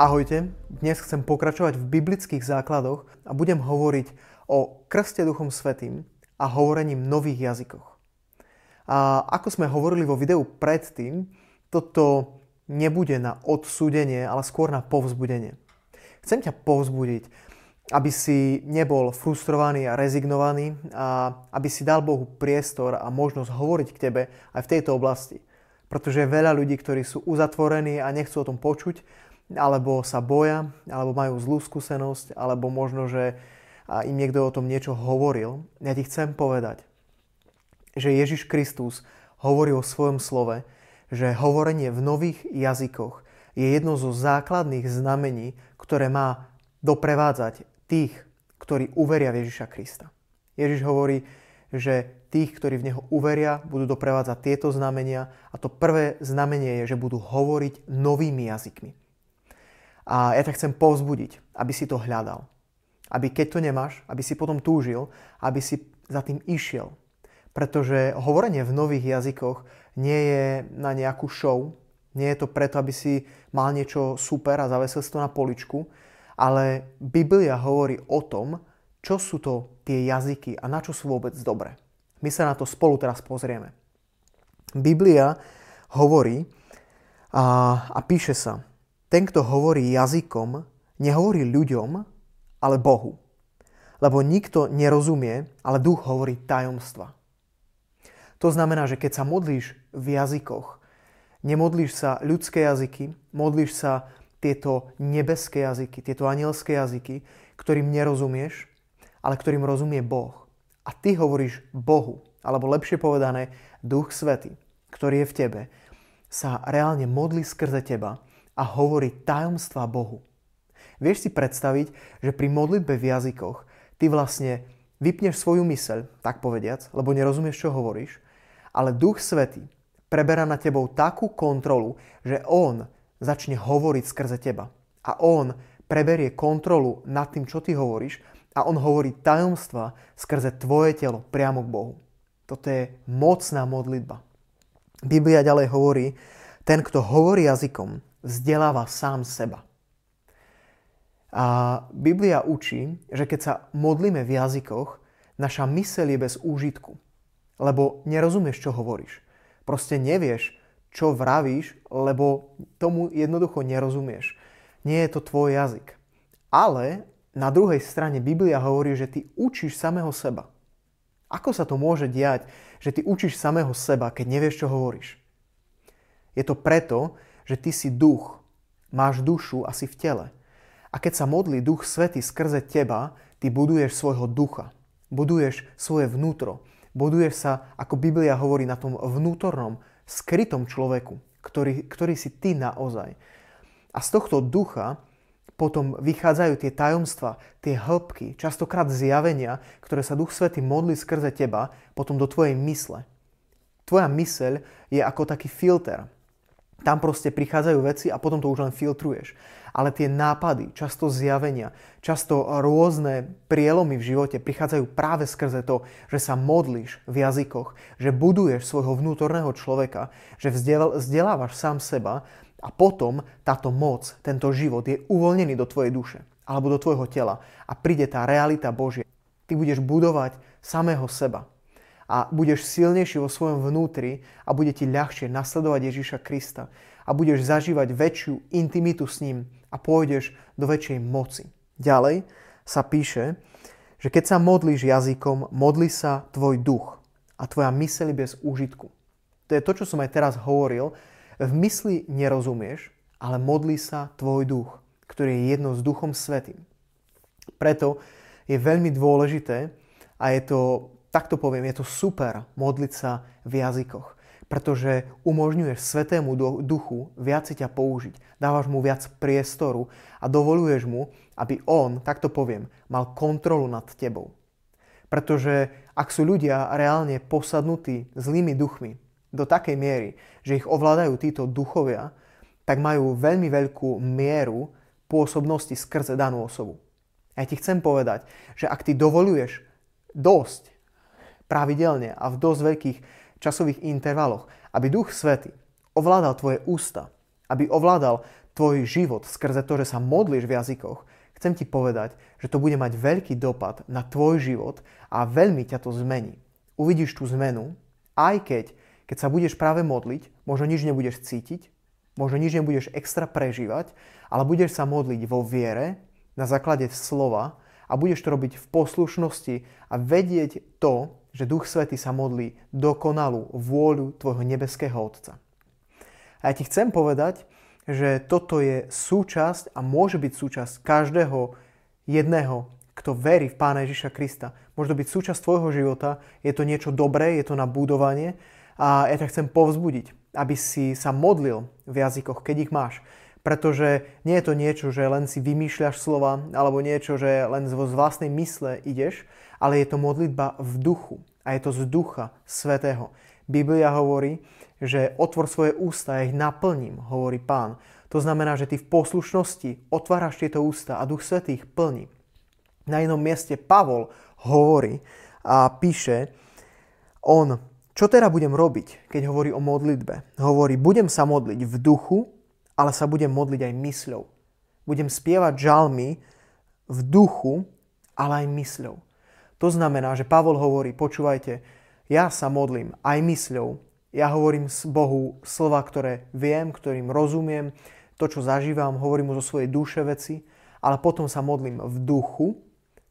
Ahojte, dnes chcem pokračovať v biblických základoch a budem hovoriť o krste Duchom Svetým a hovorením nových jazykoch. A ako sme hovorili vo videu predtým, toto nebude na odsúdenie, ale skôr na povzbudenie. Chcem ťa povzbudiť, aby si nebol frustrovaný a rezignovaný a aby si dal Bohu priestor a možnosť hovoriť k tebe aj v tejto oblasti. Pretože je veľa ľudí, ktorí sú uzatvorení a nechcú o tom počuť alebo sa boja, alebo majú zlú skúsenosť, alebo možno, že im niekto o tom niečo hovoril. Ja ti chcem povedať, že Ježiš Kristus hovorí o svojom slove, že hovorenie v nových jazykoch je jedno zo základných znamení, ktoré má doprevádzať tých, ktorí uveria v Ježiša Krista. Ježiš hovorí, že tých, ktorí v Neho uveria, budú doprevádzať tieto znamenia a to prvé znamenie je, že budú hovoriť novými jazykmi. A ja ťa chcem povzbudiť, aby si to hľadal. Aby keď to nemáš, aby si potom túžil, aby si za tým išiel. Pretože hovorenie v nových jazykoch nie je na nejakú show, nie je to preto, aby si mal niečo super a zavesil si to na poličku, ale Biblia hovorí o tom, čo sú to tie jazyky a na čo sú vôbec dobré. My sa na to spolu teraz pozrieme. Biblia hovorí a, a píše sa, ten, kto hovorí jazykom, nehovorí ľuďom, ale Bohu. Lebo nikto nerozumie, ale duch hovorí tajomstva. To znamená, že keď sa modlíš v jazykoch, nemodlíš sa ľudské jazyky, modlíš sa tieto nebeské jazyky, tieto anielské jazyky, ktorým nerozumieš, ale ktorým rozumie Boh. A ty hovoríš Bohu, alebo lepšie povedané, Duch Svety, ktorý je v tebe, sa reálne modlí skrze teba a hovorí tajomstva Bohu. Vieš si predstaviť, že pri modlitbe v jazykoch ty vlastne vypneš svoju myseľ, tak povediac, lebo nerozumieš, čo hovoríš, ale Duch Svetý preberá na tebou takú kontrolu, že On začne hovoriť skrze teba. A On preberie kontrolu nad tým, čo ty hovoríš a On hovorí tajomstva skrze tvoje telo priamo k Bohu. Toto je mocná modlitba. Biblia ďalej hovorí, ten, kto hovorí jazykom, vzdeláva sám seba. A Biblia učí, že keď sa modlíme v jazykoch, naša myseľ je bez úžitku. Lebo nerozumieš, čo hovoríš. Proste nevieš, čo vravíš, lebo tomu jednoducho nerozumieš. Nie je to tvoj jazyk. Ale na druhej strane Biblia hovorí, že ty učíš samého seba. Ako sa to môže diať, že ty učíš samého seba, keď nevieš, čo hovoríš? Je to preto, že ty si duch, máš dušu a si v tele. A keď sa modlí duch svety skrze teba, ty buduješ svojho ducha. Buduješ svoje vnútro. Buduješ sa, ako Biblia hovorí, na tom vnútornom, skrytom človeku, ktorý, ktorý si ty naozaj. A z tohto ducha potom vychádzajú tie tajomstva, tie hĺbky, častokrát zjavenia, ktoré sa Duch Svety modlí skrze teba, potom do tvojej mysle. Tvoja myseľ je ako taký filter, tam proste prichádzajú veci a potom to už len filtruješ. Ale tie nápady, často zjavenia, často rôzne prielomy v živote prichádzajú práve skrze to, že sa modlíš v jazykoch, že buduješ svojho vnútorného človeka, že vzdelávaš sám seba a potom táto moc, tento život je uvoľnený do tvojej duše alebo do tvojho tela a príde tá realita Božia. Ty budeš budovať samého seba a budeš silnejší vo svojom vnútri a bude ti ľahšie nasledovať Ježíša Krista a budeš zažívať väčšiu intimitu s ním a pôjdeš do väčšej moci. Ďalej sa píše, že keď sa modlíš jazykom, modli sa tvoj duch a tvoja myseľ bez úžitku. To je to, čo som aj teraz hovoril. V mysli nerozumieš, ale modlí sa tvoj duch, ktorý je jedno s duchom svetým. Preto je veľmi dôležité a je to tak to poviem, je to super modliť sa v jazykoch. pretože umožňuješ Svetému Duchu viac ťa použiť. Dávaš mu viac priestoru a dovoluješ mu, aby on, takto poviem, mal kontrolu nad tebou. Pretože ak sú ľudia reálne posadnutí zlými duchmi do takej miery, že ich ovládajú títo duchovia, tak majú veľmi veľkú mieru pôsobnosti skrze danú osobu. Ja ti chcem povedať, že ak ty dovoluješ dosť pravidelne a v dosť veľkých časových intervaloch, aby Duch Svety ovládal tvoje ústa, aby ovládal tvoj život skrze to, že sa modlíš v jazykoch, chcem ti povedať, že to bude mať veľký dopad na tvoj život a veľmi ťa to zmení. Uvidíš tú zmenu, aj keď, keď sa budeš práve modliť, možno nič nebudeš cítiť, možno nič nebudeš extra prežívať, ale budeš sa modliť vo viere, na základe slova a budeš to robiť v poslušnosti a vedieť to, že Duch Svety sa modlí dokonalú vôľu tvojho nebeského Otca. A ja ti chcem povedať, že toto je súčasť a môže byť súčasť každého jedného, kto verí v Pána Ježiša Krista. Môže to byť súčasť tvojho života, je to niečo dobré, je to na budovanie a ja ťa chcem povzbudiť, aby si sa modlil v jazykoch, keď ich máš. Pretože nie je to niečo, že len si vymýšľaš slova, alebo niečo, že len z vlastnej mysle ideš, ale je to modlitba v duchu a je to z ducha svetého. Biblia hovorí, že otvor svoje ústa, ja ich naplním, hovorí pán. To znamená, že ty v poslušnosti otváraš tieto ústa a duch svetý ich plní. Na inom mieste Pavol hovorí a píše, on, čo teda budem robiť, keď hovorí o modlitbe? Hovorí, budem sa modliť v duchu, ale sa budem modliť aj mysľou. Budem spievať žalmy v duchu, ale aj mysľou. To znamená, že Pavol hovorí, počúvajte, ja sa modlím aj mysľou, ja hovorím Bohu slova, ktoré viem, ktorým rozumiem, to, čo zažívam, hovorím mu zo svojej duše veci, ale potom sa modlím v duchu.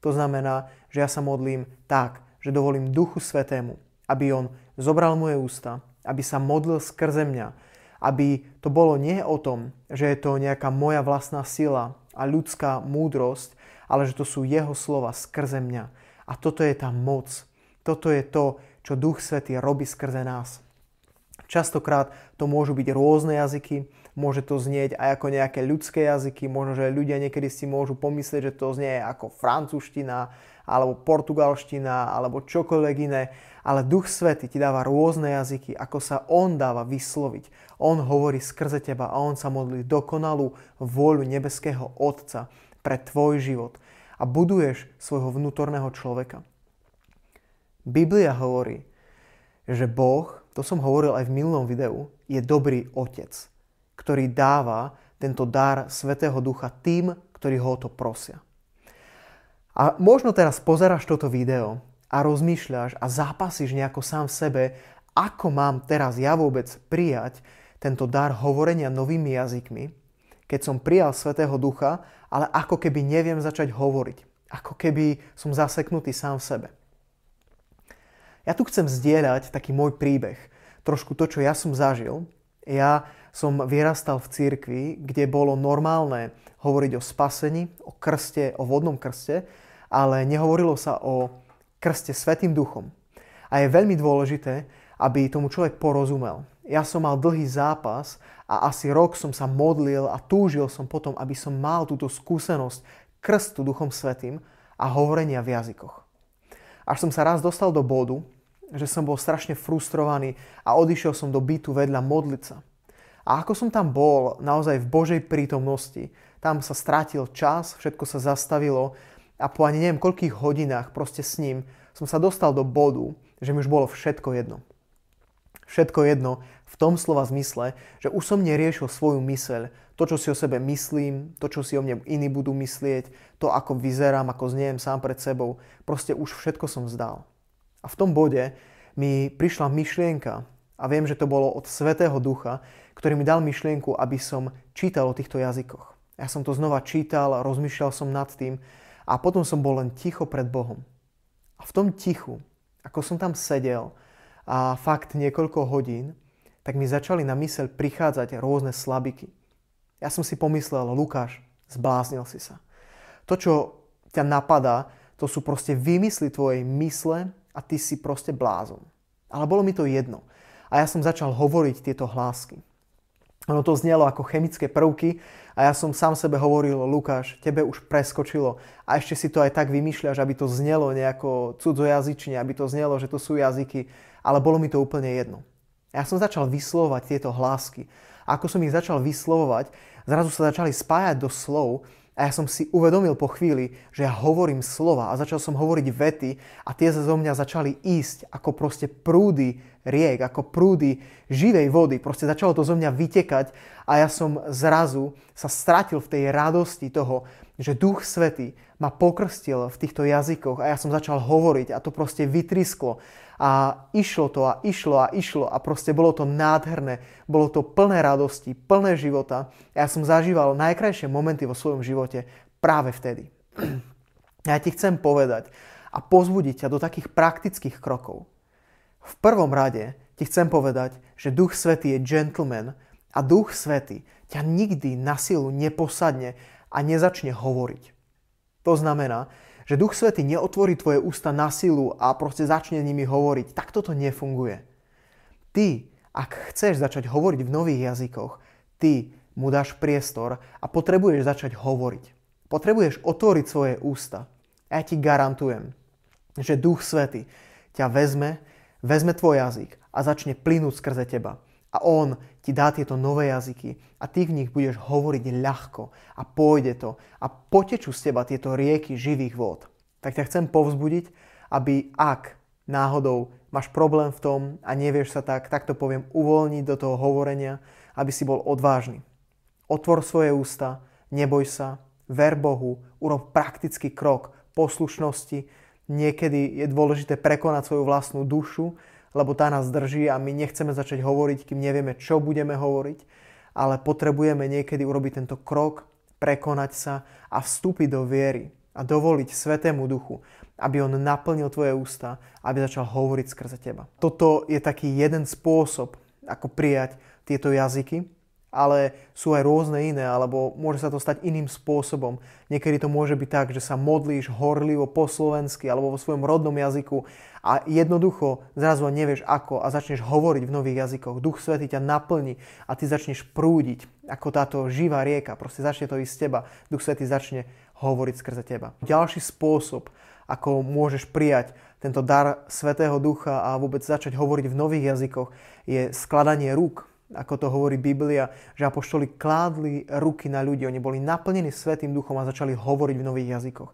To znamená, že ja sa modlím tak, že dovolím Duchu Svetému, aby on zobral moje ústa, aby sa modlil skrze mňa, aby to bolo nie o tom, že je to nejaká moja vlastná sila a ľudská múdrosť, ale že to sú jeho slova skrze mňa. A toto je tá moc. Toto je to, čo Duch Svetý robí skrze nás. Častokrát to môžu byť rôzne jazyky, môže to znieť aj ako nejaké ľudské jazyky, možno, že ľudia niekedy si môžu pomyslieť, že to znie ako francúzština, alebo portugalština, alebo čokoľvek iné, ale Duch Svety ti dáva rôzne jazyky, ako sa On dáva vysloviť. On hovorí skrze teba a On sa modlí dokonalú vôľu nebeského Otca pre tvoj život a buduješ svojho vnútorného človeka. Biblia hovorí, že Boh, to som hovoril aj v minulom videu, je dobrý otec, ktorý dáva tento dar Svetého Ducha tým, ktorí ho o to prosia. A možno teraz pozeráš toto video a rozmýšľaš a zápasíš nejako sám v sebe, ako mám teraz ja vôbec prijať tento dar hovorenia novými jazykmi, keď som prijal Svetého Ducha ale ako keby neviem začať hovoriť. Ako keby som zaseknutý sám v sebe. Ja tu chcem zdieľať taký môj príbeh. Trošku to, čo ja som zažil. Ja som vyrastal v cirkvi, kde bolo normálne hovoriť o spasení, o krste, o vodnom krste, ale nehovorilo sa o krste Svetým duchom. A je veľmi dôležité, aby tomu človek porozumel. Ja som mal dlhý zápas a asi rok som sa modlil a túžil som potom, aby som mal túto skúsenosť krstu Duchom Svetým a hovorenia v jazykoch. Až som sa raz dostal do bodu, že som bol strašne frustrovaný a odišiel som do bytu vedľa modliť sa. A ako som tam bol, naozaj v Božej prítomnosti, tam sa strátil čas, všetko sa zastavilo a po ani neviem koľkých hodinách proste s ním som sa dostal do bodu, že mi už bolo všetko jedno. Všetko jedno v tom slova zmysle, že už som neriešil svoju myseľ, to, čo si o sebe myslím, to, čo si o mne iní budú myslieť, to, ako vyzerám, ako zniejem sám pred sebou. Proste už všetko som vzdal. A v tom bode mi prišla myšlienka, a viem, že to bolo od Svetého Ducha, ktorý mi dal myšlienku, aby som čítal o týchto jazykoch. Ja som to znova čítal, rozmýšľal som nad tým a potom som bol len ticho pred Bohom. A v tom tichu, ako som tam sedel, a fakt niekoľko hodín, tak mi začali na myseľ prichádzať rôzne slabiky. Ja som si pomyslel, Lukáš, zbláznil si sa. To, čo ťa napadá, to sú proste vymysly tvojej mysle a ty si proste blázon. Ale bolo mi to jedno. a ja som začal hovoriť tieto hlásky. Ono to znelo ako chemické prvky a ja som sám sebe hovoril, Lukáš, tebe už preskočilo a ešte si to aj tak vymýšľaš, aby to znelo nejako cudzojazyčne, aby to znelo, že to sú jazyky, ale bolo mi to úplne jedno. Ja som začal vyslovať tieto hlásky. A ako som ich začal vyslovovať, zrazu sa začali spájať do slov a ja som si uvedomil po chvíli, že ja hovorím slova a začal som hovoriť vety a tie zo mňa začali ísť ako proste prúdy riek, ako prúdy živej vody. Proste začalo to zo mňa vytekať a ja som zrazu sa stratil v tej radosti toho, že Duch Svety ma pokrstil v týchto jazykoch a ja som začal hovoriť a to proste vytrisklo. A išlo to a išlo a išlo a proste bolo to nádherné. Bolo to plné radosti, plné života. A ja som zažíval najkrajšie momenty vo svojom živote práve vtedy. Ja ti chcem povedať a pozbudiť ťa do takých praktických krokov. V prvom rade ti chcem povedať, že Duch Svetý je gentleman a Duch Svetý ťa nikdy na silu neposadne a nezačne hovoriť. To znamená, že Duch Svety neotvorí tvoje ústa na silu a proste začne nimi hovoriť. Tak toto nefunguje. Ty, ak chceš začať hovoriť v nových jazykoch, ty mu dáš priestor a potrebuješ začať hovoriť. Potrebuješ otvoriť svoje ústa. A ja ti garantujem, že Duch Svety ťa vezme, vezme tvoj jazyk a začne plynúť skrze teba. A on ti dá tieto nové jazyky a ty v nich budeš hovoriť ľahko a pôjde to a potečú z teba tieto rieky živých vôd. Tak ťa chcem povzbudiť, aby ak náhodou máš problém v tom a nevieš sa tak, tak to poviem, uvoľniť do toho hovorenia, aby si bol odvážny. Otvor svoje ústa, neboj sa, ver Bohu, urob praktický krok poslušnosti. Niekedy je dôležité prekonať svoju vlastnú dušu, lebo tá nás drží a my nechceme začať hovoriť, kým nevieme, čo budeme hovoriť, ale potrebujeme niekedy urobiť tento krok, prekonať sa a vstúpiť do viery a dovoliť Svetému Duchu, aby on naplnil tvoje ústa, aby začal hovoriť skrze teba. Toto je taký jeden spôsob, ako prijať tieto jazyky, ale sú aj rôzne iné, alebo môže sa to stať iným spôsobom. Niekedy to môže byť tak, že sa modlíš horlivo po slovensky alebo vo svojom rodnom jazyku a jednoducho zrazu nevieš ako a začneš hovoriť v nových jazykoch. Duch Svetý ťa naplní a ty začneš prúdiť ako táto živá rieka. Proste začne to ísť z teba. Duch Svetý začne hovoriť skrze teba. Ďalší spôsob, ako môžeš prijať tento dar Svetého Ducha a vôbec začať hovoriť v nových jazykoch, je skladanie rúk ako to hovorí Biblia, že apoštoli kládli ruky na ľudí, oni boli naplnení Svetým duchom a začali hovoriť v nových jazykoch.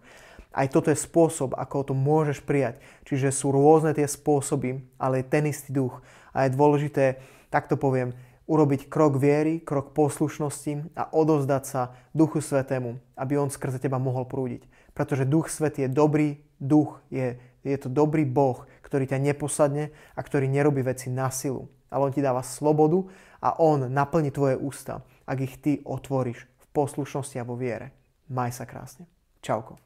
Aj toto je spôsob, ako to môžeš prijať. Čiže sú rôzne tie spôsoby, ale je ten istý duch. A je dôležité, tak to poviem, urobiť krok viery, krok poslušnosti a odovzdať sa Duchu Svetému, aby On skrze teba mohol prúdiť. Pretože Duch Svetý je dobrý duch, je, je to dobrý Boh, ktorý ťa neposadne a ktorý nerobí veci na silu ale on ti dáva slobodu a on naplní tvoje ústa, ak ich ty otvoríš v poslušnosti a vo viere. Maj sa krásne. Čauko.